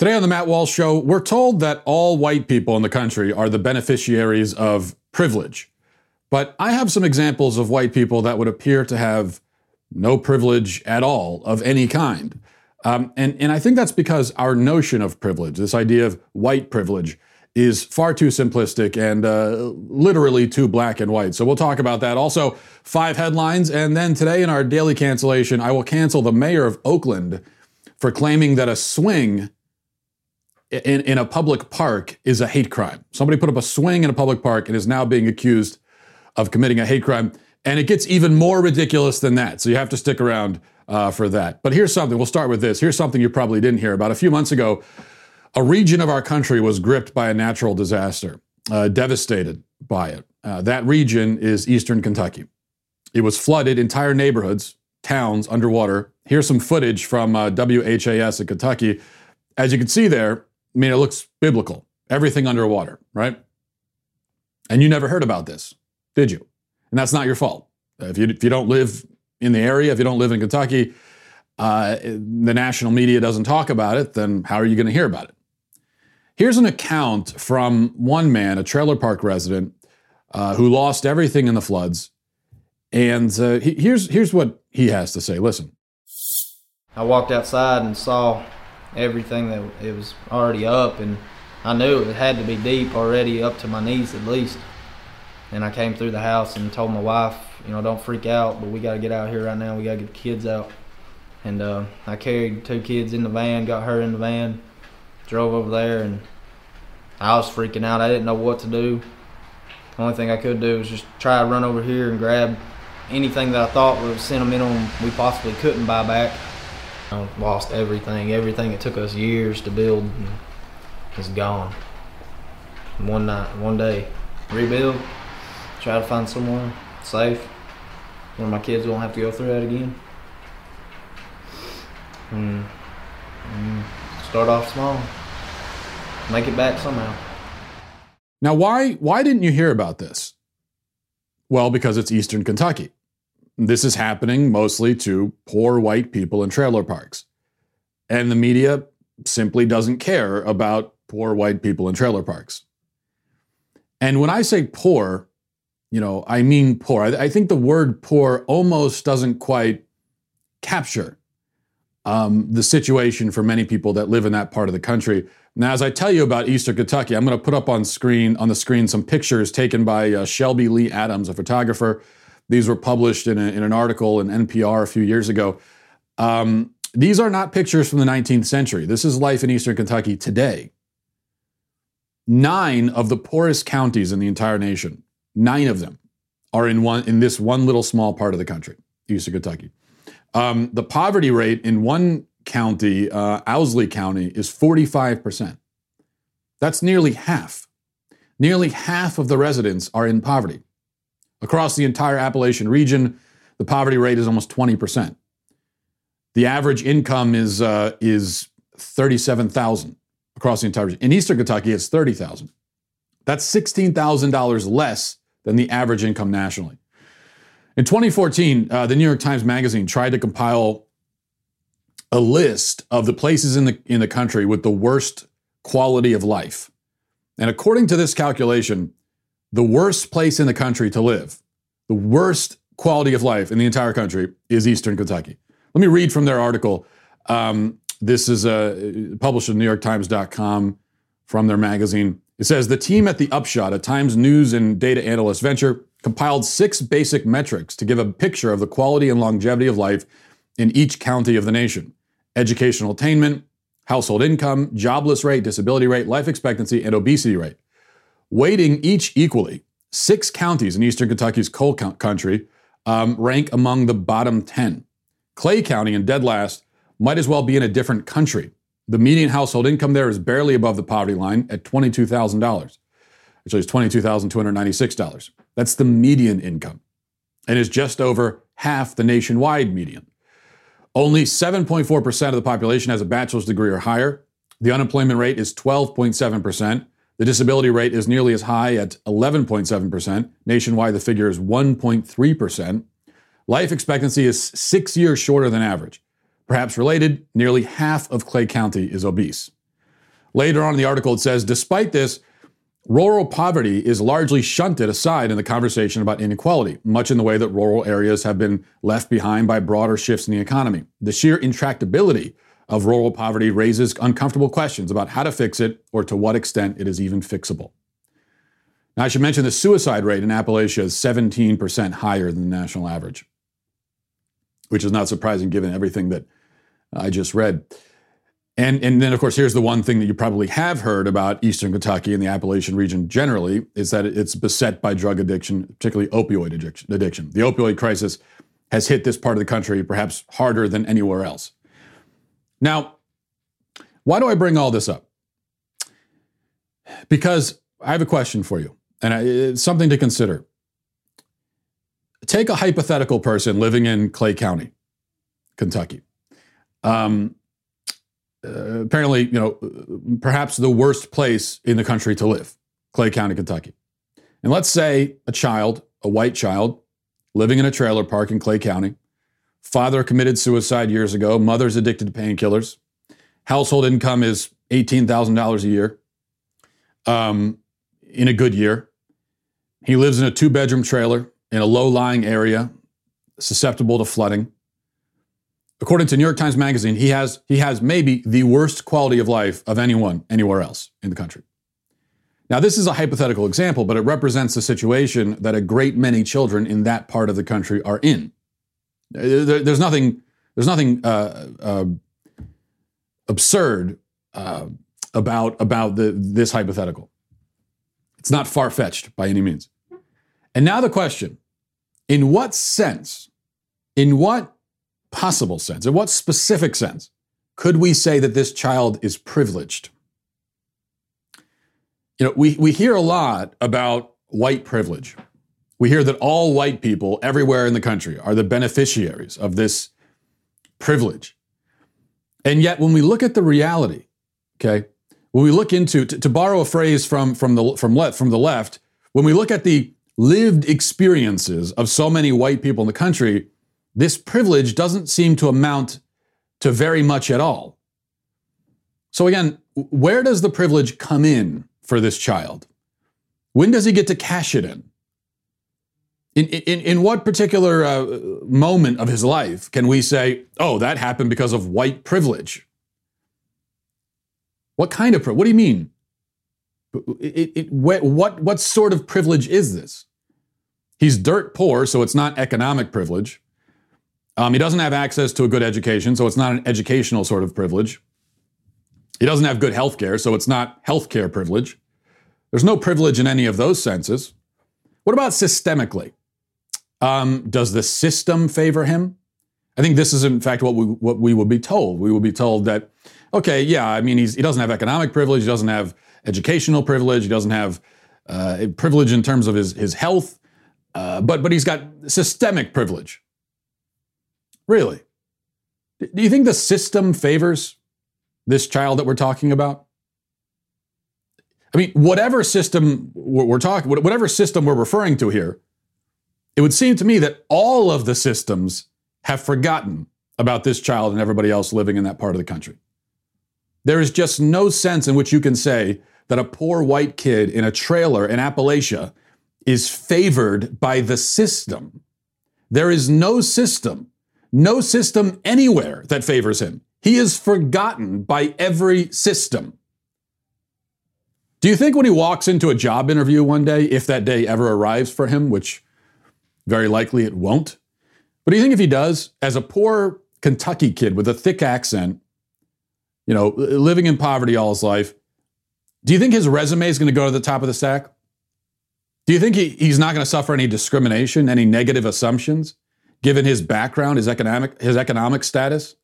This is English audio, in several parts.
Today on the Matt Walsh Show, we're told that all white people in the country are the beneficiaries of privilege. But I have some examples of white people that would appear to have no privilege at all of any kind. Um, and, and I think that's because our notion of privilege, this idea of white privilege, is far too simplistic and uh, literally too black and white. So we'll talk about that. Also, five headlines. And then today in our daily cancellation, I will cancel the mayor of Oakland for claiming that a swing in, in a public park is a hate crime. Somebody put up a swing in a public park and is now being accused of committing a hate crime. And it gets even more ridiculous than that. So you have to stick around uh, for that. But here's something. We'll start with this. Here's something you probably didn't hear about. A few months ago, a region of our country was gripped by a natural disaster, uh, devastated by it. Uh, that region is eastern Kentucky. It was flooded, entire neighborhoods, towns underwater. Here's some footage from uh, WHAS in Kentucky. As you can see there, I mean, it looks biblical. Everything underwater, right? And you never heard about this, did you? And that's not your fault. If you, if you don't live in the area, if you don't live in Kentucky, uh, the national media doesn't talk about it, then how are you going to hear about it? Here's an account from one man, a trailer park resident, uh, who lost everything in the floods. And uh, he, here's, here's what he has to say. Listen. I walked outside and saw everything that it was already up, and I knew it had to be deep already, up to my knees at least. And I came through the house and told my wife, you know, don't freak out, but we got to get out here right now. We got to get the kids out. And uh, I carried two kids in the van, got her in the van, drove over there, and I was freaking out. I didn't know what to do. The only thing I could do was just try to run over here and grab anything that I thought was sentimental we possibly couldn't buy back. I lost everything. Everything it took us years to build is gone. One night, one day, rebuild, try to find somewhere safe where my kids won't have to go through that again. And, and start off small, make it back somehow. Now, why why didn't you hear about this? Well, because it's Eastern Kentucky. This is happening mostly to poor white people in trailer parks. And the media simply doesn't care about poor white people in trailer parks. And when I say poor, you know, I mean poor. I, think the word poor almost doesn't quite capture um, the situation for many people that live in that part of the country. Now, as I tell you about Eastern Kentucky, I'm going to put up on screen on the screen some pictures taken by uh, Shelby Lee Adams, a photographer these were published in, a, in an article in NPR a few years ago. Um, these are not pictures from the 19th century. This is life in eastern Kentucky today. Nine of the poorest counties in the entire nation, nine of them, are in one in this one little small part of the country, eastern Kentucky. Um, the poverty rate in one county, uh, Owsley County, is 45%. That's nearly half. Nearly half of the residents are in poverty. Across the entire Appalachian region, the poverty rate is almost 20%. The average income is, uh, is 37,000 across the entire region. In Eastern Kentucky, it's 30,000. That's $16,000 less than the average income nationally. In 2014, uh, the New York Times Magazine tried to compile a list of the places in the, in the country with the worst quality of life. And according to this calculation, the worst place in the country to live, the worst quality of life in the entire country is Eastern Kentucky. Let me read from their article. Um, this is uh, published in NewYorkTimes.com from their magazine. It says the team at the Upshot, a Times news and data analyst venture, compiled six basic metrics to give a picture of the quality and longevity of life in each county of the nation educational attainment, household income, jobless rate, disability rate, life expectancy, and obesity rate weighting each equally. Six counties in eastern Kentucky's coal country um, rank among the bottom 10. Clay County, in dead last, might as well be in a different country. The median household income there is barely above the poverty line at $22,000. Actually, it's $22,296. That's the median income and is just over half the nationwide median. Only 7.4% of the population has a bachelor's degree or higher. The unemployment rate is 12.7%. The disability rate is nearly as high at 11.7%. Nationwide, the figure is 1.3%. Life expectancy is six years shorter than average. Perhaps related, nearly half of Clay County is obese. Later on in the article, it says, despite this, rural poverty is largely shunted aside in the conversation about inequality, much in the way that rural areas have been left behind by broader shifts in the economy. The sheer intractability of rural poverty raises uncomfortable questions about how to fix it or to what extent it is even fixable. Now, I should mention the suicide rate in Appalachia is 17% higher than the national average, which is not surprising given everything that I just read. And, and then, of course, here's the one thing that you probably have heard about Eastern Kentucky and the Appalachian region generally is that it's beset by drug addiction, particularly opioid addiction. The opioid crisis has hit this part of the country perhaps harder than anywhere else. Now, why do I bring all this up? Because I have a question for you, and it's something to consider. Take a hypothetical person living in Clay County, Kentucky. Um, uh, apparently, you know, perhaps the worst place in the country to live, Clay County, Kentucky. And let's say a child, a white child, living in a trailer park in Clay County, Father committed suicide years ago. Mother's addicted to painkillers. Household income is $18,000 a year um, in a good year. He lives in a two bedroom trailer in a low lying area, susceptible to flooding. According to New York Times Magazine, he has, he has maybe the worst quality of life of anyone anywhere else in the country. Now, this is a hypothetical example, but it represents the situation that a great many children in that part of the country are in. There's nothing. There's nothing uh, uh, absurd uh, about about the, this hypothetical. It's not far fetched by any means. And now the question: In what sense, in what possible sense, in what specific sense, could we say that this child is privileged? You know, we, we hear a lot about white privilege we hear that all white people everywhere in the country are the beneficiaries of this privilege. And yet, when we look at the reality, okay, when we look into, to, to borrow a phrase from, from, the, from, le- from the left, when we look at the lived experiences of so many white people in the country, this privilege doesn't seem to amount to very much at all. So, again, where does the privilege come in for this child? When does he get to cash it in? In, in, in what particular uh, moment of his life can we say, oh, that happened because of white privilege? What kind of privilege? What do you mean? It, it, what, what sort of privilege is this? He's dirt poor, so it's not economic privilege. Um, he doesn't have access to a good education, so it's not an educational sort of privilege. He doesn't have good health care, so it's not health care privilege. There's no privilege in any of those senses. What about systemically? Um, does the system favor him? I think this is, in fact, what we what we will be told. We will be told that, okay, yeah, I mean, he doesn't have economic privilege, he doesn't have educational privilege, he doesn't have uh, privilege in terms of his his health, uh, but but he's got systemic privilege. Really? Do you think the system favors this child that we're talking about? I mean, whatever system we're talking, whatever system we're referring to here, it would seem to me that all of the systems have forgotten about this child and everybody else living in that part of the country. There is just no sense in which you can say that a poor white kid in a trailer in Appalachia is favored by the system. There is no system, no system anywhere that favors him. He is forgotten by every system. Do you think when he walks into a job interview one day, if that day ever arrives for him, which very likely it won't. But do you think if he does, as a poor Kentucky kid with a thick accent, you know, living in poverty all his life, do you think his resume is going to go to the top of the stack? Do you think he, he's not going to suffer any discrimination, any negative assumptions, given his background, his economic, his economic status,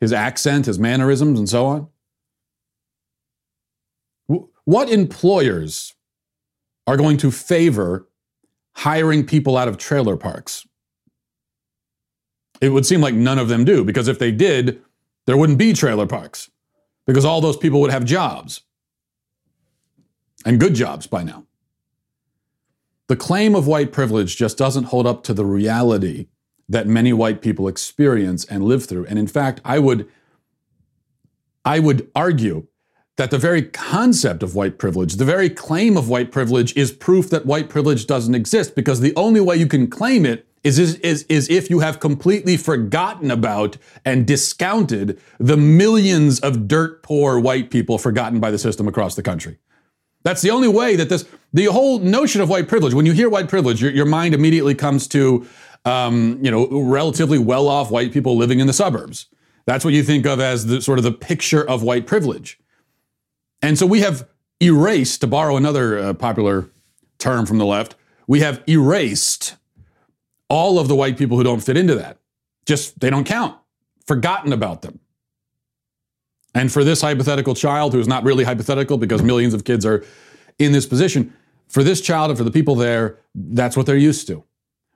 his accent, his mannerisms, and so on? What employers are going to favor hiring people out of trailer parks? It would seem like none of them do, because if they did, there wouldn't be trailer parks, because all those people would have jobs and good jobs by now. The claim of white privilege just doesn't hold up to the reality that many white people experience and live through. And in fact, I would I would argue that the very concept of white privilege, the very claim of white privilege, is proof that white privilege doesn't exist because the only way you can claim it is, is, is, if you have completely forgotten about and discounted the millions of dirt poor white people forgotten by the system across the country. That's the only way that this, the whole notion of white privilege, when you hear white privilege, your, your mind immediately comes to, um, you know, relatively well off white people living in the suburbs. That's what you think of as the sort of the picture of white privilege. And so we have erased, to borrow another uh, popular term from the left, we have erased all of the white people who don't fit into that. Just, they don't count, forgotten about them. And for this hypothetical child, who's not really hypothetical because millions of kids are in this position, for this child and for the people there, that's what they're used to.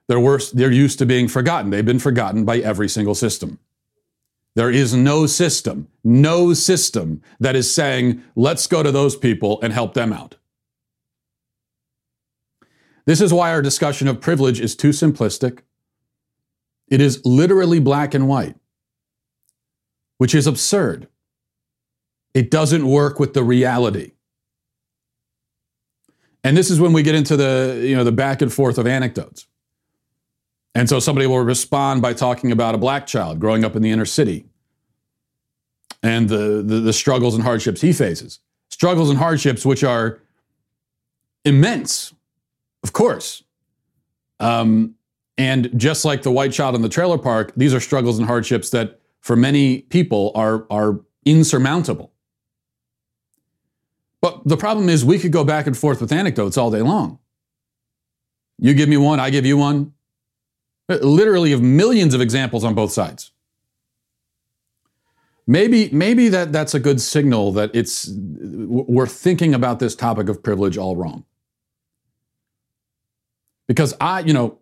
They're worse, they're used to being forgotten. They've been forgotten by every single system. There is no system, no system that is saying, let's go to those people and help them out. This is why our discussion of privilege is too simplistic. It is literally black and white, which is absurd. It doesn't work with the reality. And this is when we get into the, you know, the back and forth of anecdotes. And so somebody will respond by talking about a black child growing up in the inner city and the, the, the struggles and hardships he faces. Struggles and hardships which are immense, of course. Um, and just like the white child in the trailer park, these are struggles and hardships that for many people are, are insurmountable. But the problem is, we could go back and forth with anecdotes all day long. You give me one, I give you one. Uh, literally, of millions of examples on both sides. Maybe, maybe that, that's a good signal that it's we're thinking about this topic of privilege all wrong. Because I, you know,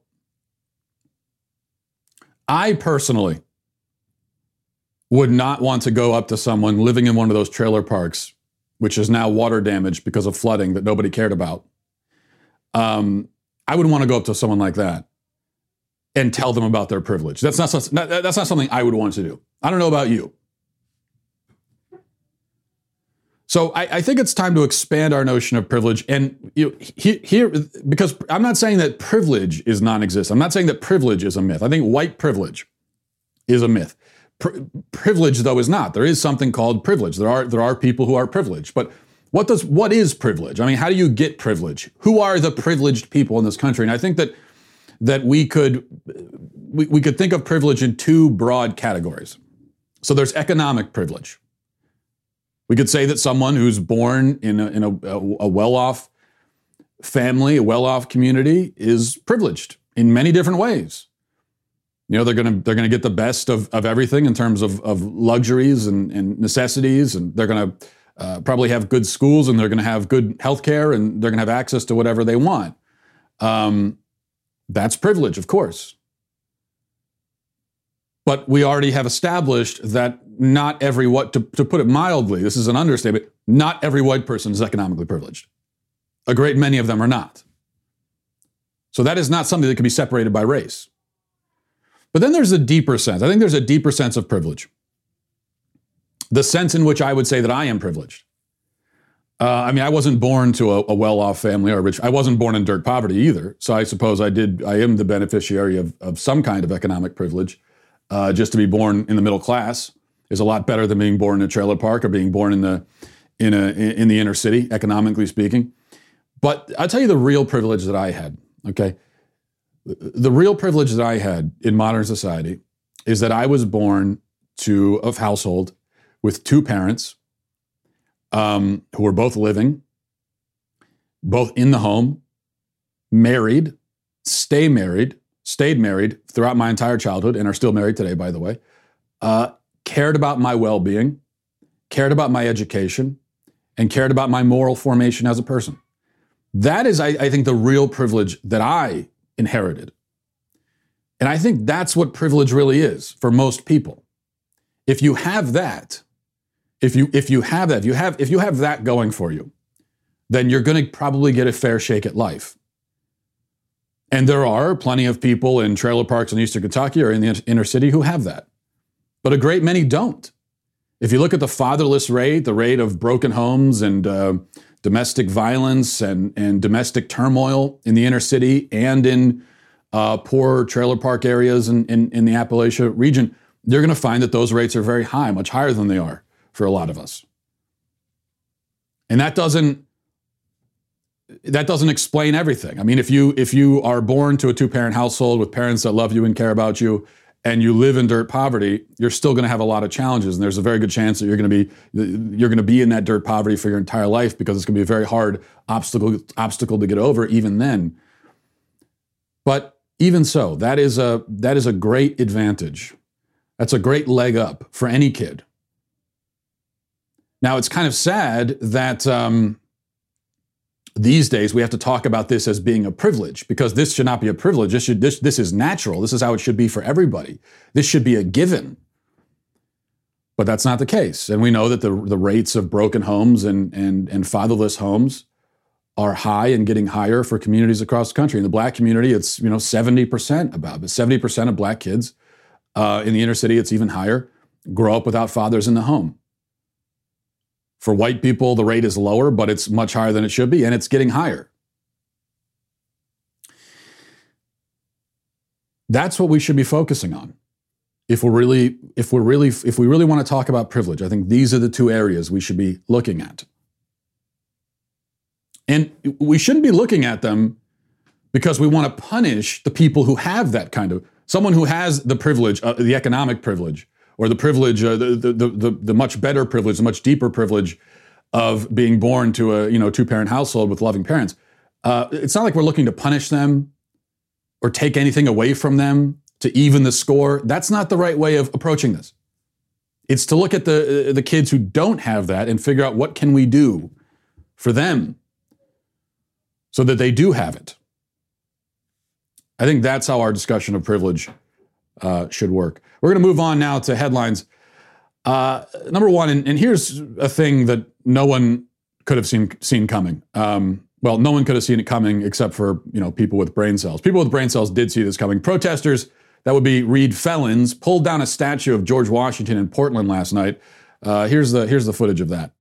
I personally would not want to go up to someone living in one of those trailer parks which is now water damaged because of flooding that nobody cared about. Um, I wouldn't want to go up to someone like that and tell them about their privilege. That's not, that's not something I would want to do. I don't know about you. So I, I think it's time to expand our notion of privilege. And you know, here, because I'm not saying that privilege is non-existent. I'm not saying that privilege is a myth. I think white privilege is a myth. Pri- privilege, though, is not. There is something called privilege. There are there are people who are privileged, but what does what is privilege? I mean, how do you get privilege? Who are the privileged people in this country? And I think that that we could we, we could think of privilege in two broad categories. So there's economic privilege. We could say that someone who's born in a, in a, a well-off family, a well-off community, is privileged in many different ways. You know, they're gonna they're gonna get the best of, of everything in terms of, of luxuries and, and necessities, and they're gonna uh, probably have good schools and they're gonna have good health care and they're gonna have access to whatever they want. Um, that's privilege, of course. But we already have established that not every what to, to put it mildly, this is an understatement, not every white person is economically privileged. A great many of them are not. So that is not something that can be separated by race. But then there's a deeper sense. I think there's a deeper sense of privilege. The sense in which I would say that I am privileged. Uh, I mean, I wasn't born to a, a well-off family or rich. I wasn't born in dirt poverty either. So I suppose I did. I am the beneficiary of, of some kind of economic privilege. Uh, just to be born in the middle class is a lot better than being born in a trailer park or being born in the in a in the inner city, economically speaking. But I'll tell you the real privilege that I had. Okay, the real privilege that I had in modern society is that I was born to a household with two parents um, who were both living, both in the home, married, stay married, stayed married throughout my entire childhood, and are still married today, by the way. Uh, cared about my well being, cared about my education, and cared about my moral formation as a person. That is, I, I think, the real privilege that I inherited. And I think that's what privilege really is for most people. If you have that, if you if you have that, if you have if you have that going for you, then you're going to probably get a fair shake at life. And there are plenty of people in trailer parks in eastern Kentucky or in the inner city who have that. But a great many don't. If you look at the fatherless rate, the rate of broken homes and uh, domestic violence and, and domestic turmoil in the inner city and in uh, poor trailer park areas in, in, in the Appalachia region, you're going to find that those rates are very high, much higher than they are for a lot of us. And that doesn't that doesn't explain everything. I mean, if you if you are born to a two-parent household with parents that love you and care about you and you live in dirt poverty, you're still going to have a lot of challenges and there's a very good chance that you're going to be you're going to be in that dirt poverty for your entire life because it's going to be a very hard obstacle obstacle to get over even then. But even so, that is a that is a great advantage. That's a great leg up for any kid. Now, it's kind of sad that um, these days we have to talk about this as being a privilege because this should not be a privilege. This, should, this, this is natural. This is how it should be for everybody. This should be a given. But that's not the case. And we know that the, the rates of broken homes and, and, and fatherless homes are high and getting higher for communities across the country. In the black community, it's you know 70% about, but 70% of black kids uh, in the inner city, it's even higher, grow up without fathers in the home. For white people, the rate is lower, but it's much higher than it should be, and it's getting higher. That's what we should be focusing on. If we're really, if we're really, if we really want to talk about privilege, I think these are the two areas we should be looking at. And we shouldn't be looking at them because we want to punish the people who have that kind of someone who has the privilege, uh, the economic privilege, or the privilege, uh, the, the, the, the much better privilege, the much deeper privilege of being born to a you know two parent household with loving parents. Uh, it's not like we're looking to punish them or take anything away from them to even the score. That's not the right way of approaching this. It's to look at the the kids who don't have that and figure out what can we do for them so that they do have it. I think that's how our discussion of privilege uh, should work. We're going to move on now to headlines. Uh, number one, and, and, here's a thing that no one could have seen seen coming. Um, well, no one could have seen it coming except for you know people with brain cells. People with brain cells did see this coming. Protesters, that would be Reed felons, pulled down a statue of George Washington in Portland last night. Uh, here's the here's the footage of that.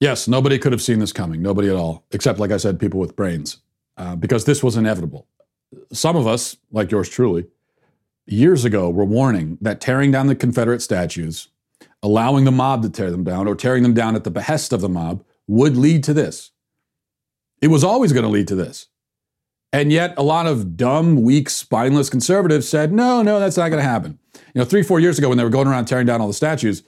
Yes, nobody could have seen this coming. Nobody at all, except, like I said, people with brains, uh, because this was inevitable. Some of us, like yours truly, years ago were warning that tearing down the Confederate statues, allowing the mob to tear them down, or tearing them down at the behest of the mob would lead to this. It was always going to lead to this. And yet, a lot of dumb, weak, spineless conservatives said, no, no, that's not going to happen. You know, three, four years ago, when they were going around tearing down all the statues,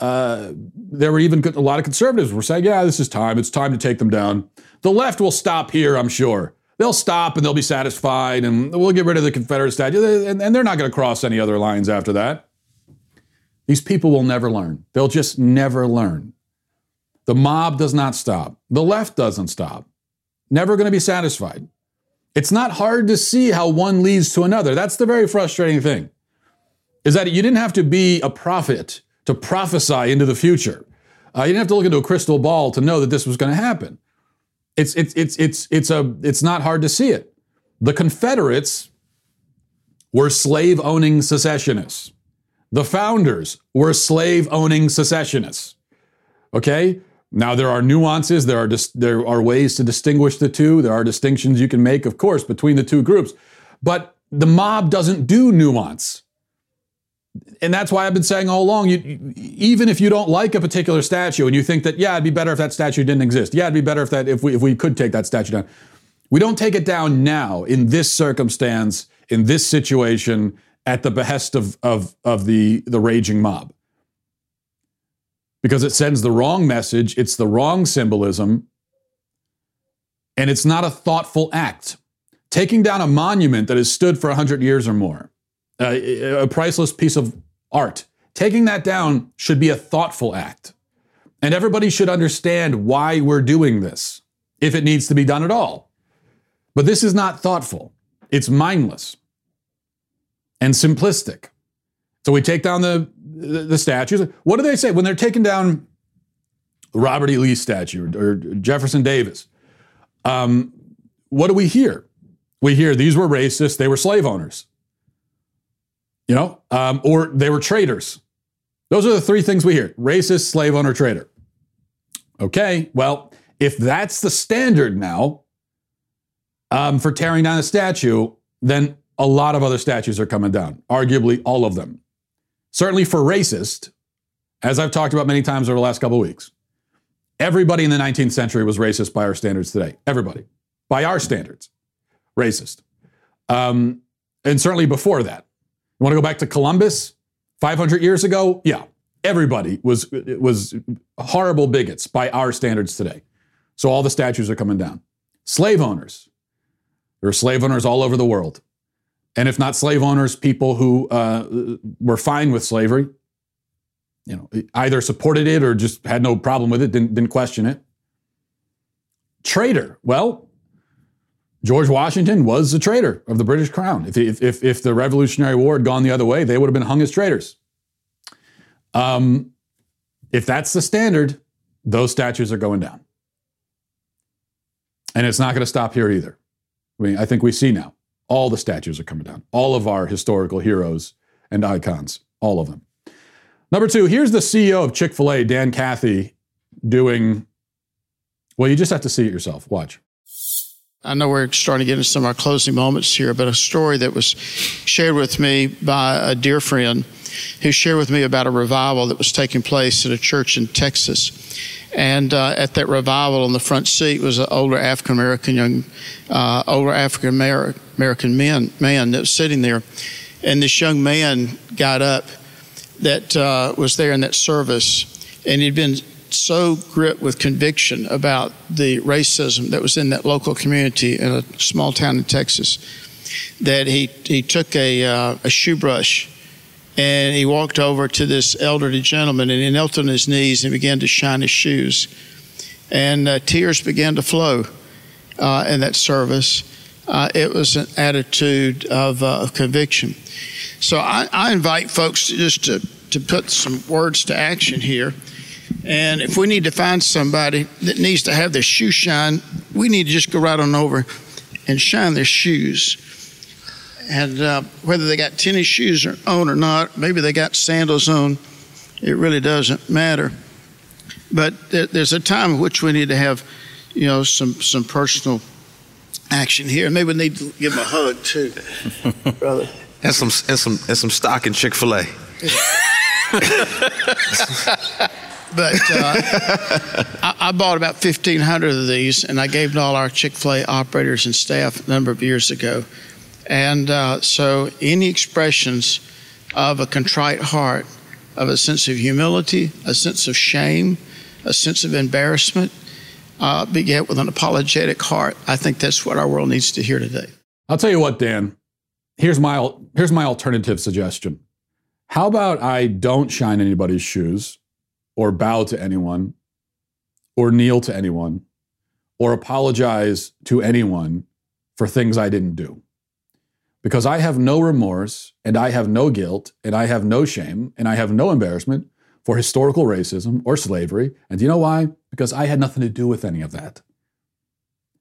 uh, there were even a lot of conservatives were saying, yeah, this is time. It's time to take them down. The left will stop here, I'm sure. They'll stop and they'll be satisfied and we'll get rid of the Confederate statue. And, and they're not going to cross any other lines after that. These people will never learn. They'll just never learn. The mob does not stop. The left doesn't stop. Never going to be satisfied. It's not hard to see how one leads to another. That's the very frustrating thing. Is that you didn't have to be a prophet to prophesy into the future. Uh, you didn't have to look into a crystal ball to know that this was going to happen. It's, it's, it's, it's, it's, a, it's not hard to see it. The Confederates were slave owning secessionists. The founders were slave owning secessionists. Okay? Now, there are nuances, there are, dis- there are ways to distinguish the two, there are distinctions you can make, of course, between the two groups. But the mob doesn't do nuance and that's why I've been saying all along, you, even if you don't like a particular statue and you think that, yeah, it'd be better if that statue didn't exist. Yeah, it'd be better if that if we if we could take that statue down. We don't take it down now in this circumstance, in this situation, at the behest of of of the the raging mob. Because it sends the wrong message, it's the wrong symbolism, and it's not a thoughtful act. Taking down a monument that has stood for 100 years or more uh, a priceless piece of art. Taking that down should be a thoughtful act. And everybody should understand why we're doing this, if it needs to be done at all. But this is not thoughtful, it's mindless and simplistic. So we take down the, the, the statues. What do they say when they're taking down Robert E. Lee statue or, or Jefferson Davis? Um, what do we hear? We hear these were racist, they were slave owners, you know, um, or they were traitors. Those are the three things we hear racist, slave owner, traitor. Okay, well, if that's the standard now um, for tearing down a statue, then a lot of other statues are coming down, arguably all of them. Certainly for racist, as I've talked about many times over the last couple of weeks, everybody in the 19th century was racist by our standards today. Everybody, by our standards, racist. Um, and certainly before that. You want to go back to Columbus 500 years ago? Yeah, everybody was, was horrible bigots by our standards today. So all the statues are coming down. Slave owners. There are slave owners all over the world. And if not slave owners, people who uh, were fine with slavery, you know, either supported it or just had no problem with it, didn't, didn't question it. Traitor. Well, George Washington was a traitor of the British crown. If, if, if the Revolutionary War had gone the other way, they would have been hung as traitors. Um, if that's the standard, those statues are going down. And it's not going to stop here either. I mean, I think we see now all the statues are coming down. All of our historical heroes and icons, all of them. Number two, here's the CEO of Chick fil A, Dan Cathy, doing, well, you just have to see it yourself. Watch. I know we're starting to get into some of our closing moments here, but a story that was shared with me by a dear friend who shared with me about a revival that was taking place at a church in Texas. And uh, at that revival, on the front seat was an older African American young, uh, older African American man man that was sitting there, and this young man got up that uh, was there in that service, and he'd been so gripped with conviction about the racism that was in that local community in a small town in Texas that he he took a uh, a shoe brush and he walked over to this elderly gentleman and he knelt on his knees and began to shine his shoes. And uh, tears began to flow uh, in that service. Uh, it was an attitude of, uh, of conviction. So I, I, invite folks to just to, to put some words to action here. And if we need to find somebody that needs to have their shoe shine, we need to just go right on over and shine their shoes and uh, whether they got tennis shoes on or not, maybe they got sandals on, it really doesn't matter. But there's a time in which we need to have, you know, some some personal action here. Maybe we need to give them a hug too, brother. And some and some and some stock in Chick Fil A. but uh, I, I, bought about 1,500 of these, and I gave to all our Chick Fil A operators and staff a number of years ago. And uh, so, any expressions of a contrite heart, of a sense of humility, a sense of shame, a sense of embarrassment, uh, beget with an apologetic heart. I think that's what our world needs to hear today. I'll tell you what, Dan. Here's my here's my alternative suggestion. How about I don't shine anybody's shoes, or bow to anyone, or kneel to anyone, or apologize to anyone for things I didn't do? because I have no remorse and I have no guilt and I have no shame and I have no embarrassment for historical racism or slavery. And do you know why? Because I had nothing to do with any of that.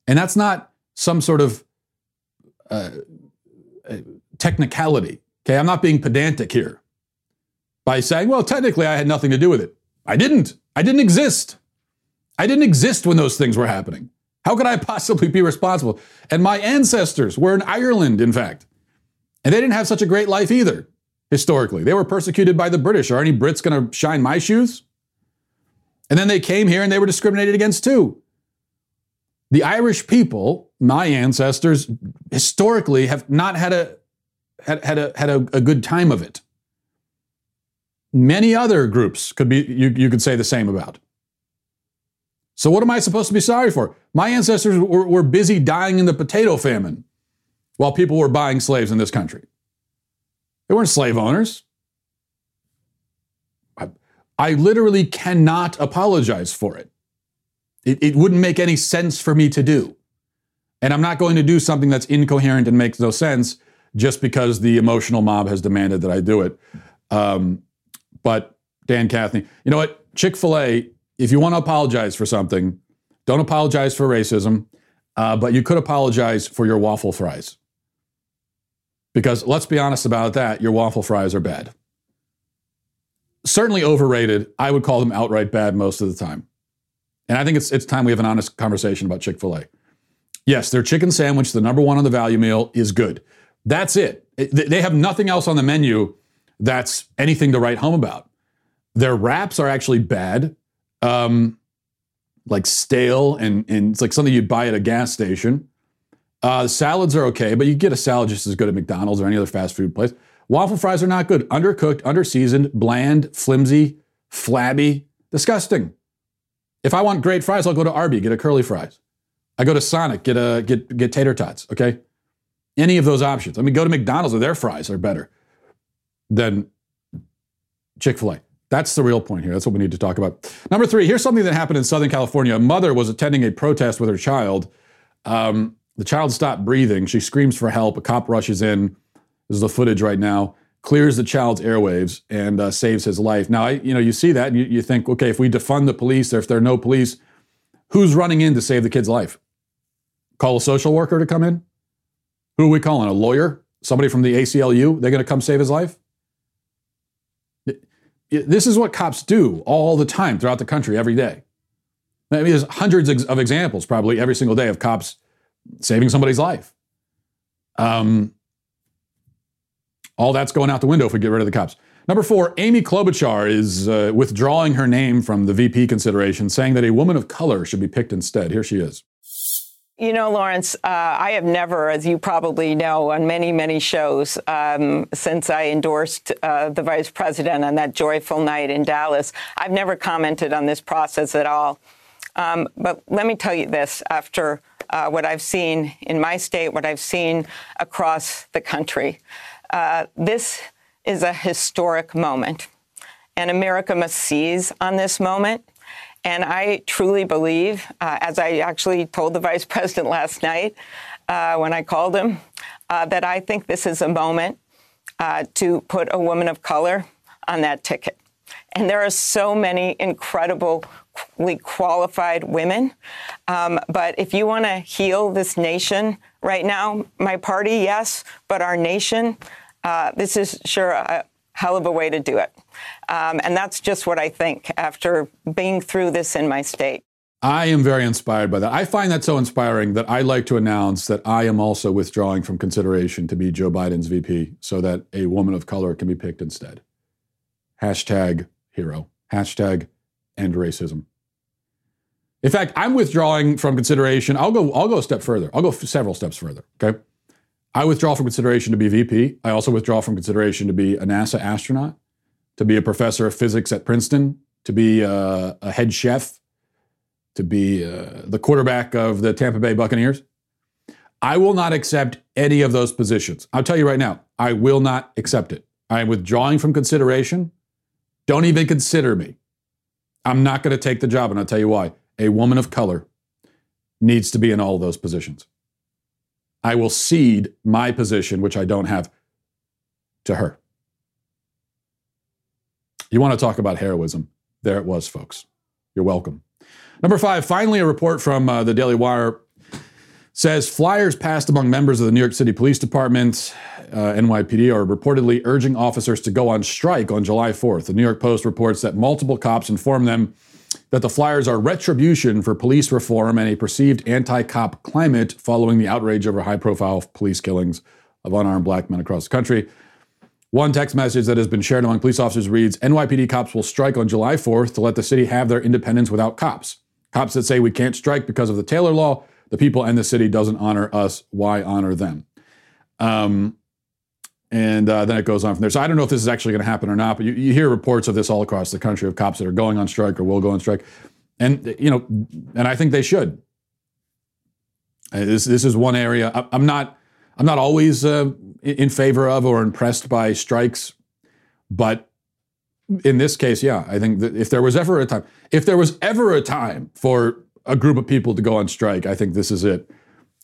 And that's not some sort of uh, uh technicality. Okay, I'm not being pedantic here by saying, well, technically I had nothing to do with it. I didn't. I didn't exist. I didn't exist when those things were happening. How could I possibly be responsible? And my ancestors were in Ireland, in fact. And they didn't have such a great life either, historically. They were persecuted by the British. Are any Brits going to shine my shoes? And then they came here and they were discriminated against too. The Irish people, my ancestors, historically have not had a had, had a had a, a good time of it. Many other groups could be you, you could say the same about. So what am I supposed to be sorry for? My ancestors were, were busy dying in the potato famine while people were buying slaves in this country. They weren't slave owners. I, I literally cannot apologize for it. it. It wouldn't make any sense for me to do. And I'm not going to do something that's incoherent and makes no sense just because the emotional mob has demanded that I do it. Um, but Dan Cathy, you know what? Chick fil A, if you want to apologize for something, don't apologize for racism Uh, but you could apologize for your waffle fries. Because let's be honest about that, your waffle fries are bad. Certainly overrated. I would call them outright bad most of the time. And I think it's, it's time we have an honest conversation about Chick fil A. Yes, their chicken sandwich, the number one on the value meal, is good. That's it. They have nothing else on the menu that's anything to write home about. Their wraps are actually bad, um, like stale, and, and it's like something you'd buy at a gas station. Uh, salads are okay, but you get a salad just as good at McDonald's or any other fast food place. Waffle fries are not good. Undercooked, underseasoned, bland, flimsy, flabby, disgusting. If I want great fries, I'll go to Arby, get a curly fries. I go to Sonic, get a get get tater tots. Okay, any of those options. I mean, go to McDonald's, or their fries are better than Chick Fil A. That's the real point here. That's what we need to talk about. Number three. Here's something that happened in Southern California. A mother was attending a protest with her child. Um, the child stopped breathing. She screams for help. A cop rushes in. This is the footage right now. Clears the child's airwaves and uh, saves his life. Now, I, you know, you see that and you, you think, okay, if we defund the police, or if there are no police, who's running in to save the kid's life? Call a social worker to come in? Who are we calling? A lawyer? Somebody from the ACLU? They're going to come save his life? This is what cops do all the time throughout the country every day. I mean, there's hundreds of examples probably every single day of cops saving somebody's life. Um, all that's going out the window if we get rid of the cops. Number four, Amy Klobuchar is uh, withdrawing her name from the VP consideration, saying that a woman of color should be picked instead. Here she is. You know, Lawrence, uh, I have never, as you probably know, on many, many shows um, since I endorsed uh, the vice president on that joyful night in Dallas, I've never commented on this process at all. Um, but let me tell you this after uh, what I've seen in my state, what I've seen across the country. Uh, this is a historic moment, and America must seize on this moment. And I truly believe, uh, as I actually told the vice president last night uh, when I called him, uh, that I think this is a moment uh, to put a woman of color on that ticket. And there are so many incredibly qualified women. Um, but if you want to heal this nation right now, my party, yes, but our nation, uh, this is sure a hell of a way to do it. Um, and that's just what I think after being through this in my state. I am very inspired by that. I find that so inspiring that I like to announce that I am also withdrawing from consideration to be Joe Biden's VP so that a woman of color can be picked instead. Hashtag hero. Hashtag end racism. In fact, I'm withdrawing from consideration. I'll go. I'll go a step further. I'll go several steps further. Okay. I withdraw from consideration to be VP. I also withdraw from consideration to be a NASA astronaut to be a professor of physics at Princeton, to be a, a head chef, to be uh, the quarterback of the Tampa Bay Buccaneers. I will not accept any of those positions. I'll tell you right now, I will not accept it. I am withdrawing from consideration. Don't even consider me. I'm not going to take the job, and I'll tell you why. A woman of color needs to be in all of those positions. I will cede my position, which I don't have, to her. You want to talk about heroism? There it was, folks. You're welcome. Number five, finally, a report from uh, the Daily Wire says flyers passed among members of the New York City Police Department, uh, NYPD, are reportedly urging officers to go on strike on July 4th. The New York Post reports that multiple cops informed them that the flyers are retribution for police reform and a perceived anti cop climate following the outrage over high profile police killings of unarmed black men across the country. One text message that has been shared among police officers reads NYPD cops will strike on July 4th to let the city have their independence without cops. Cops that say we can't strike because of the Taylor law, the people and the city doesn't honor us. Why honor them? Um, and uh, then it goes on from there. So I don't know if this is actually going to happen or not, but you, you, hear reports of this all across the country of cops that are going on strike or will go on strike, and you know, and I think they should. Uh, this this is one area I, I'm not I'm not always uh, in favor of or impressed by strikes, but in this case, yeah, I think that if there was ever a time, if there was ever a time for a group of people to go on strike, I think this is it,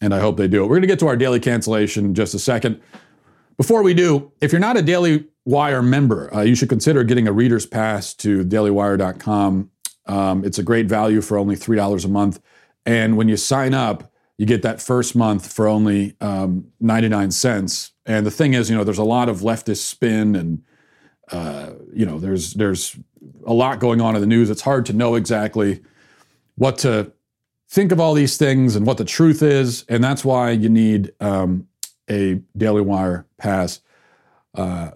and I hope they do it. We're going to get to our daily cancellation in just a second. Before we do, if you're not a Daily Wire member, uh, you should consider getting a reader's pass to dailywire.com. Um, it's a great value for only $3 a month. And when you sign up, You get that first month for only um, 99 cents. And the thing is, you know, there's a lot of leftist spin and, uh, you know, there's, there's a lot going on in the news. It's hard to know exactly what to think of all these things and what the truth is. And that's why you need um, a Daily Wire pass. Uh,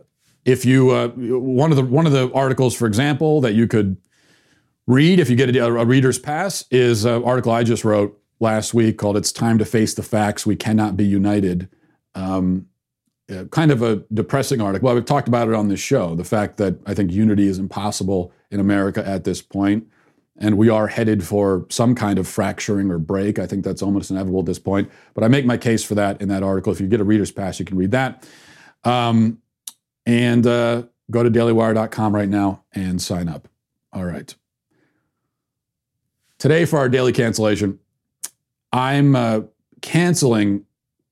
if you uh, one of the one of the articles, for example, that you could read if you get a, a reader's pass is an article I just wrote last week called "It's Time to Face the Facts: We Cannot Be United." Um, uh, kind of a depressing article. Well, we've talked about it on this show. The fact that I think unity is impossible in America at this point, and we are headed for some kind of fracturing or break. I think that's almost inevitable at this point. But I make my case for that in that article. If you get a reader's pass, you can read that. Um, and uh, go to dailywire.com right now and sign up. All right. Today, for our daily cancellation, I'm uh, canceling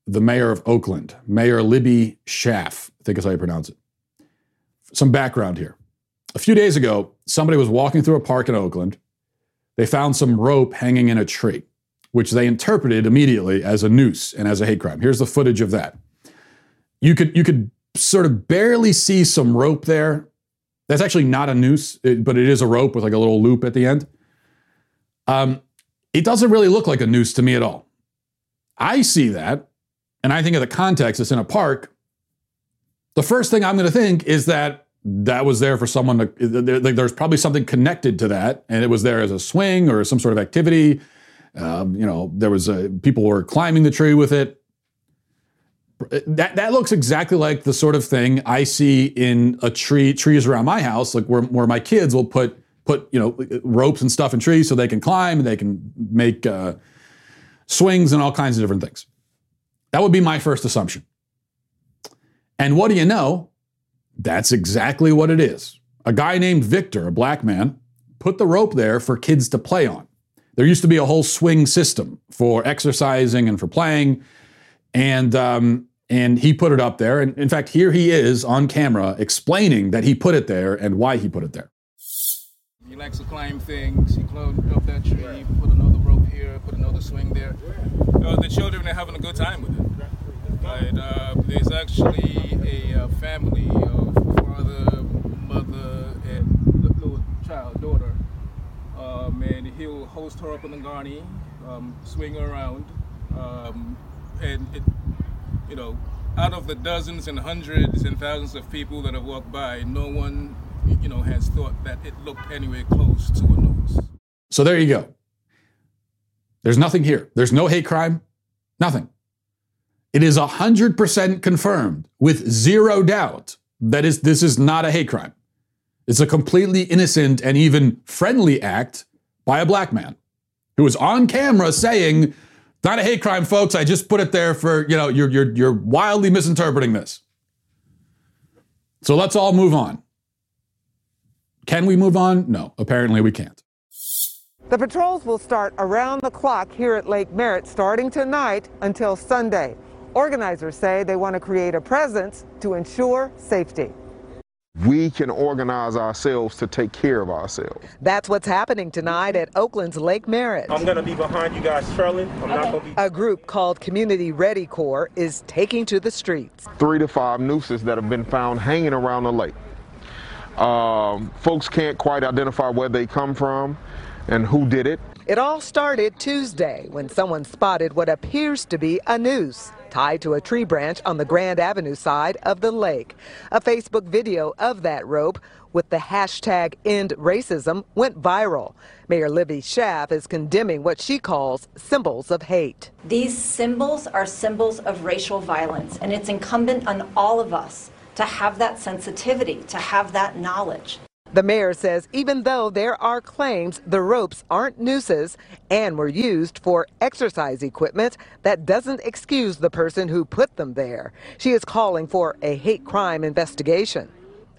the mayor of Oakland, Mayor Libby Schaaf. I think is how you pronounce it. Some background here. A few days ago, somebody was walking through a park in Oakland. They found some rope hanging in a tree, which they interpreted immediately as a noose and as a hate crime. Here's the footage of that. You could you could sort of barely see some rope there. That's actually not a noose, but it is a rope with like a little loop at the end. Um, it doesn't really look like a noose to me at all. I see that, and I think of the context, it's in a park. The first thing I'm going to think is that that was there for someone to, like there's probably something connected to that, and it was there as a swing or some sort of activity. Um, you know, there was a, people were climbing the tree with it that that looks exactly like the sort of thing I see in a tree trees around my house, like where, where my kids will put put you know ropes and stuff in trees so they can climb and they can make uh, swings and all kinds of different things. That would be my first assumption. And what do you know? That's exactly what it is. A guy named Victor, a black man, put the rope there for kids to play on. There used to be a whole swing system for exercising and for playing. And um, and he put it up there. And in fact, here he is on camera explaining that he put it there and why he put it there. He likes to climb things. He climbed up that tree, put another rope here, put another swing there. Uh, the children are having a good time with it. Right? Uh, there's actually a uh, family of father, mother, and little child, daughter. Um, and he'll host her up in the garden, um, swing her around. Um, and it, you know, out of the dozens and hundreds and thousands of people that have walked by, no one, you know, has thought that it looked anywhere close to a. So there you go. There's nothing here. There's no hate crime, nothing. It is 100% confirmed with zero doubt that is, this is not a hate crime. It's a completely innocent and even friendly act by a black man who was on camera saying, not a hate crime, folks. I just put it there for, you know, you're, you're, you're wildly misinterpreting this. So let's all move on. Can we move on? No, apparently we can't. The patrols will start around the clock here at Lake Merritt starting tonight until Sunday. Organizers say they want to create a presence to ensure safety we can organize ourselves to take care of ourselves. That's what's happening tonight at Oakland's Lake Merritt. I'm going to be behind you guys trailing. I'm not going to be. A group called Community Ready Corps is taking to the streets. Three to five nooses that have been found hanging around the lake. Um, folks can't quite identify where they come from and who did it. It all started Tuesday when someone spotted what appears to be a noose tied to a tree branch on the Grand Avenue side of the lake. A Facebook video of that rope with the hashtag end racism went viral. Mayor Libby Schaaf is condemning what she calls symbols of hate. These symbols are symbols of racial violence, and it's incumbent on all of us to have that sensitivity, to have that knowledge. The mayor says even though there are claims the ropes aren't nooses and were used for exercise equipment, that doesn't excuse the person who put them there. She is calling for a hate crime investigation.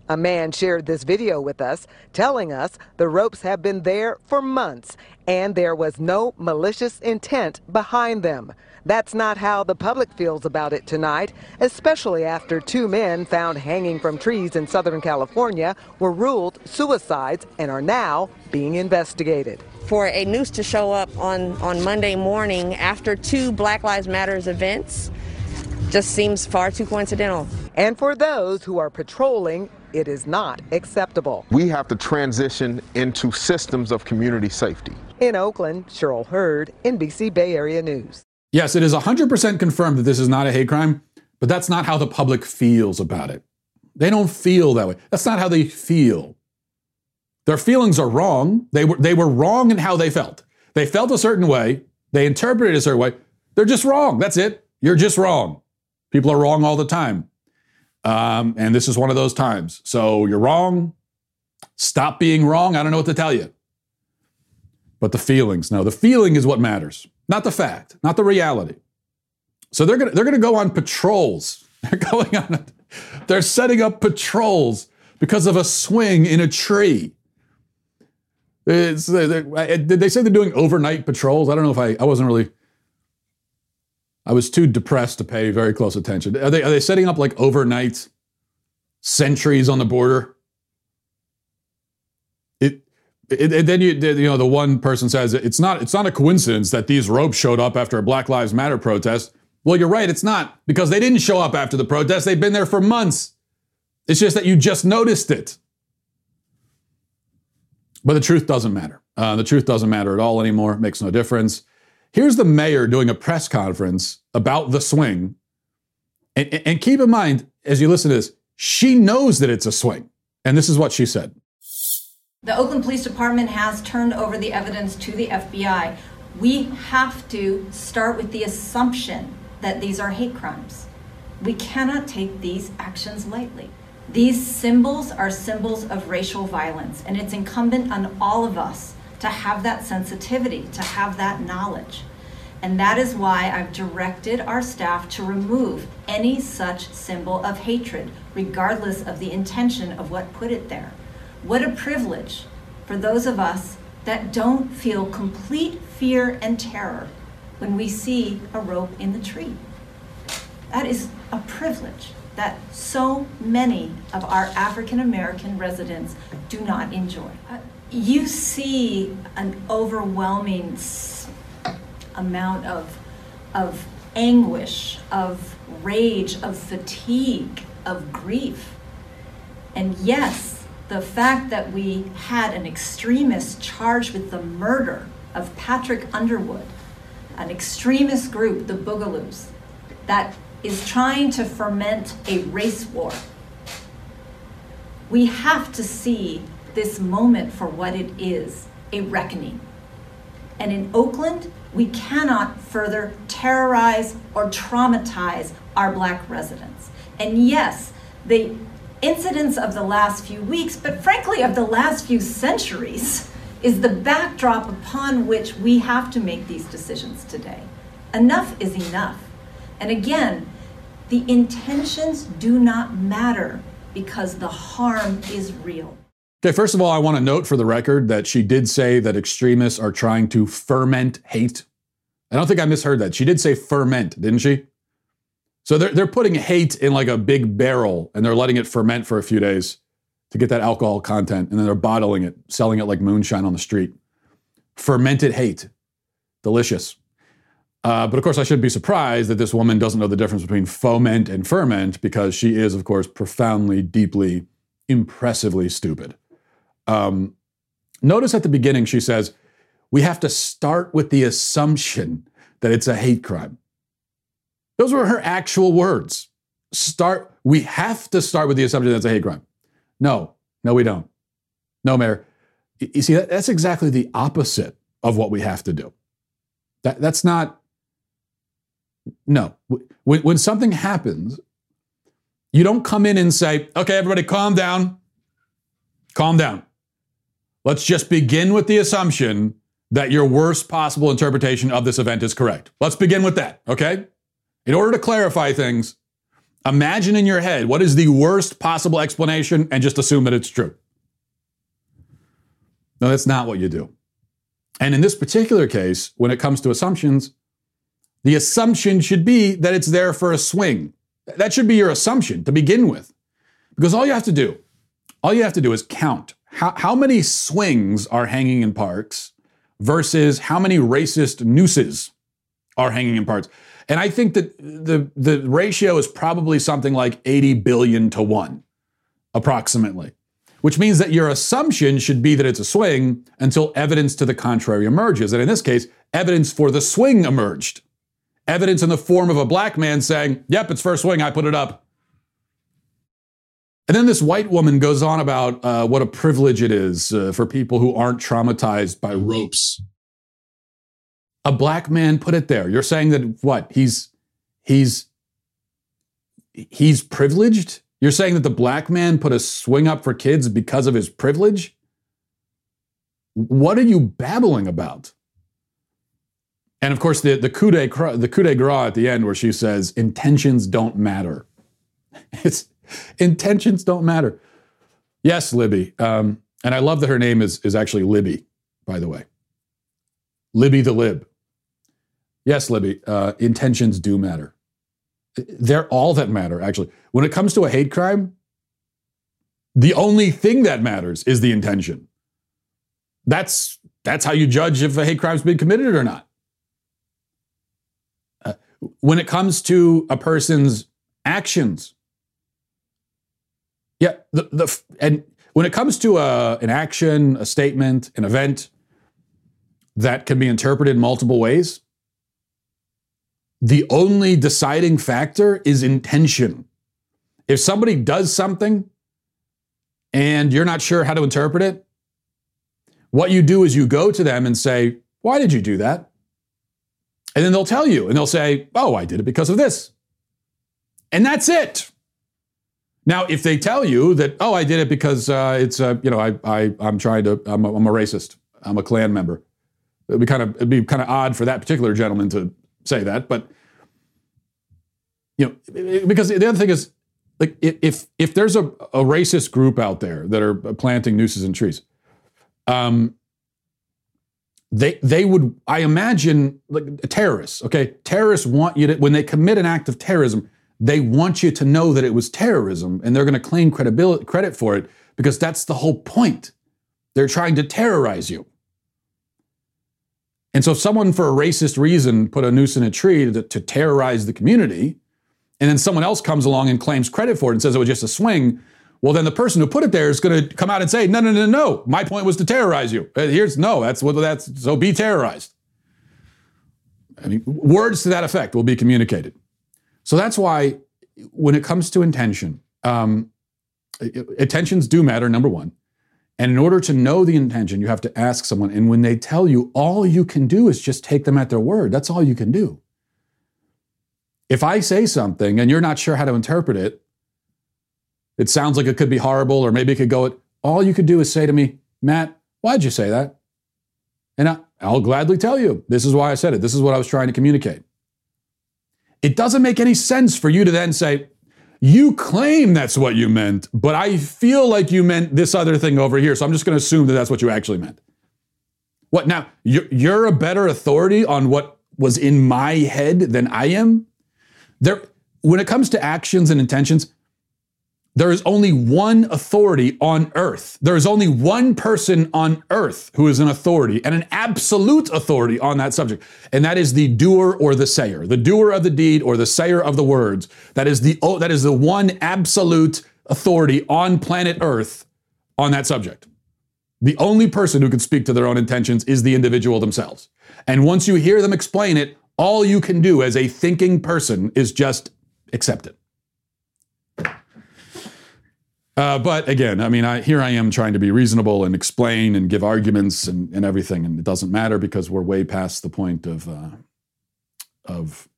A man shared this video with us, telling us the ropes have been there for months and there was no malicious intent behind them. That's not how the public feels about it tonight, especially after two men found hanging from trees in Southern California were ruled suicides and are now being investigated. for a noose to show up on, on Monday morning after two Black Lives Matters events just seems far too coincidental. And for those who are patrolling, it is not acceptable. We have to transition into systems of community safety. In Oakland, Cheryl Hurd, NBC Bay Area News. Yes, it is 100% confirmed that this is not a hate crime, but that's not how the public feels about it. They don't feel that way. That's not how they feel. Their feelings are wrong. They were, they were wrong in how they felt. They felt a certain way. They interpreted a certain way. They're just wrong. That's it. You're just wrong. People are wrong all the time. Um, and this is one of those times. So you're wrong. Stop being wrong. I don't know what to tell you. But the feelings, no, the feeling is what matters, not the fact, not the reality. So they're gonna they're gonna go on patrols. They're going on. They're setting up patrols because of a swing in a tree. It's, uh, did they say they're doing overnight patrols? I don't know if I I wasn't really. I was too depressed to pay very close attention. Are they are they setting up like overnight sentries on the border? It then you you know the one person says it's not it's not a coincidence that these ropes showed up after a Black Lives Matter protest. Well, you're right, it's not because they didn't show up after the protest. They've been there for months. It's just that you just noticed it. But the truth doesn't matter. Uh, the truth doesn't matter at all anymore. It makes no difference. Here's the mayor doing a press conference about the swing. And, and keep in mind, as you listen to this, she knows that it's a swing. And this is what she said. The Oakland Police Department has turned over the evidence to the FBI. We have to start with the assumption that these are hate crimes. We cannot take these actions lightly. These symbols are symbols of racial violence, and it's incumbent on all of us to have that sensitivity, to have that knowledge. And that is why I've directed our staff to remove any such symbol of hatred, regardless of the intention of what put it there. What a privilege for those of us that don't feel complete fear and terror when we see a rope in the tree. That is a privilege that so many of our African American residents do not enjoy. Uh, you see an overwhelming amount of, of anguish, of rage, of fatigue, of grief. And yes, the fact that we had an extremist charged with the murder of Patrick Underwood, an extremist group, the Boogaloos, that is trying to ferment a race war. We have to see this moment for what it is a reckoning. And in Oakland, we cannot further terrorize or traumatize our black residents. And yes, the incidents of the last few weeks, but frankly, of the last few centuries, is the backdrop upon which we have to make these decisions today. Enough is enough. And again, the intentions do not matter because the harm is real. Okay, first of all, I want to note for the record that she did say that extremists are trying to ferment hate. I don't think I misheard that. She did say ferment, didn't she? So they're, they're putting hate in like a big barrel and they're letting it ferment for a few days to get that alcohol content. And then they're bottling it, selling it like moonshine on the street. Fermented hate. Delicious. Uh, but of course, I shouldn't be surprised that this woman doesn't know the difference between foment and ferment because she is, of course, profoundly, deeply, impressively stupid. Um, notice at the beginning, she says, we have to start with the assumption that it's a hate crime. Those were her actual words. Start, we have to start with the assumption that it's a hate crime. No, no, we don't. No, Mayor. You see, that's exactly the opposite of what we have to do. That, that's not, no. When, when something happens, you don't come in and say, okay, everybody calm down. Calm down. Let's just begin with the assumption that your worst possible interpretation of this event is correct. Let's begin with that, okay? In order to clarify things, imagine in your head what is the worst possible explanation and just assume that it's true. No, that's not what you do. And in this particular case, when it comes to assumptions, the assumption should be that it's there for a swing. That should be your assumption to begin with. Because all you have to do, all you have to do is count how, how many swings are hanging in parks versus how many racist nooses are hanging in parks. And I think that the the ratio is probably something like 80 billion to 1 approximately. Which means that your assumption should be that it's a swing until evidence to the contrary emerges. And in this case, evidence for the swing emerged. Evidence in the form of a black man saying, "Yep, it's first swing, I put it up." And then this white woman goes on about uh, what a privilege it is uh, for people who aren't traumatized by ropes. A black man put it there. You're saying that what? He's he's he's privileged? You're saying that the black man put a swing up for kids because of his privilege? What are you babbling about? And of course, the, the, coup de, the coup de grace at the end, where she says, intentions don't matter. It's, intentions don't matter. Yes, Libby. Um, and I love that her name is, is actually Libby, by the way. Libby the Lib. Yes, Libby, uh, intentions do matter. They're all that matter, actually. When it comes to a hate crime, the only thing that matters is the intention. That's, that's how you judge if a hate crime's been committed or not. Uh, when it comes to a person's actions, yeah, the, the and when it comes to a, an action, a statement, an event that can be interpreted multiple ways, the only deciding factor is intention. If somebody does something and you're not sure how to interpret it, what you do is you go to them and say, Why did you do that? And then they'll tell you, and they'll say, Oh, I did it because of this. And that's it. Now, if they tell you that, oh, I did it because uh, it's, uh, you know, I, I, I'm trying to, I'm a, I'm a racist, I'm a Klan member. It'd be kind of, it'd be kind of odd for that particular gentleman to say that, but you know, because the other thing is, like, if if there's a, a racist group out there that are planting nooses in trees, um, they they would, I imagine, like terrorists. Okay, terrorists want you to when they commit an act of terrorism, they want you to know that it was terrorism, and they're going to claim credibility credit for it because that's the whole point. They're trying to terrorize you. And so, if someone for a racist reason put a noose in a tree to, to terrorize the community, and then someone else comes along and claims credit for it and says it was just a swing, well, then the person who put it there is going to come out and say, no, no, no, no. My point was to terrorize you. Uh, here's no. That's what that's. So be terrorized. I mean, words to that effect will be communicated. So that's why, when it comes to intention, um, intentions do matter. Number one, and in order to know the intention, you have to ask someone. And when they tell you, all you can do is just take them at their word. That's all you can do. If I say something and you're not sure how to interpret it, it sounds like it could be horrible, or maybe it could go, all you could do is say to me, Matt, why'd you say that? And I, I'll gladly tell you, this is why I said it. This is what I was trying to communicate. It doesn't make any sense for you to then say, you claim that's what you meant, but I feel like you meant this other thing over here. So I'm just going to assume that that's what you actually meant. What now? You're a better authority on what was in my head than I am? There, when it comes to actions and intentions, there is only one authority on earth. There is only one person on earth who is an authority and an absolute authority on that subject. And that is the doer or the sayer, the doer of the deed or the sayer of the words. That is the, that is the one absolute authority on planet earth on that subject. The only person who can speak to their own intentions is the individual themselves. And once you hear them explain it, all you can do as a thinking person is just accept it. Uh, but again, I mean, I, here I am trying to be reasonable and explain and give arguments and, and everything, and it doesn't matter because we're way past the point of uh, of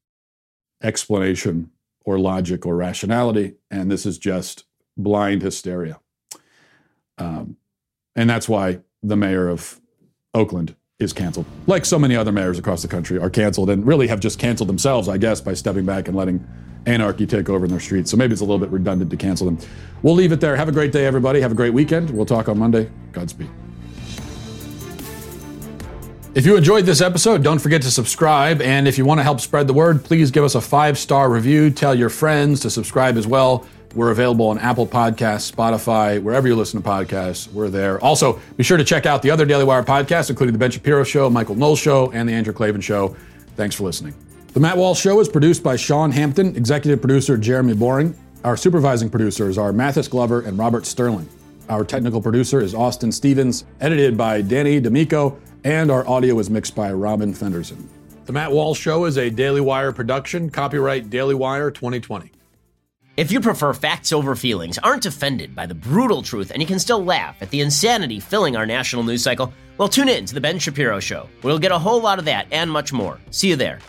explanation or logic or rationality, and this is just blind hysteria. Um, and that's why the mayor of Oakland is canceled. Like so many other mayors across the country are canceled and really have just canceled themselves, I guess, by stepping back and letting anarchy take over in their streets. So maybe it's a little bit redundant to cancel them. We'll leave it there. Have a great day, everybody. Have a great weekend. We'll talk on Monday. Godspeed. If you enjoyed this episode, don't forget to subscribe. And if you want to help spread the word, please give us a five star review. Tell your friends to subscribe as well. We're available on Apple Podcasts, Spotify, wherever you listen to podcasts. We're there. Also, be sure to check out the other Daily Wire podcasts, including The Ben Shapiro Show, Michael Knowles Show, and The Andrew Klavan Show. Thanks for listening. The Matt Walsh Show is produced by Sean Hampton, executive producer Jeremy Boring. Our supervising producers are Mathis Glover and Robert Sterling. Our technical producer is Austin Stevens, edited by Danny D'Amico, and our audio is mixed by Robin Fenderson. The Matt Walsh Show is a Daily Wire production, copyright Daily Wire 2020. If you prefer facts over feelings, aren't offended by the brutal truth, and you can still laugh at the insanity filling our national news cycle, well, tune in to The Ben Shapiro Show. We'll get a whole lot of that and much more. See you there.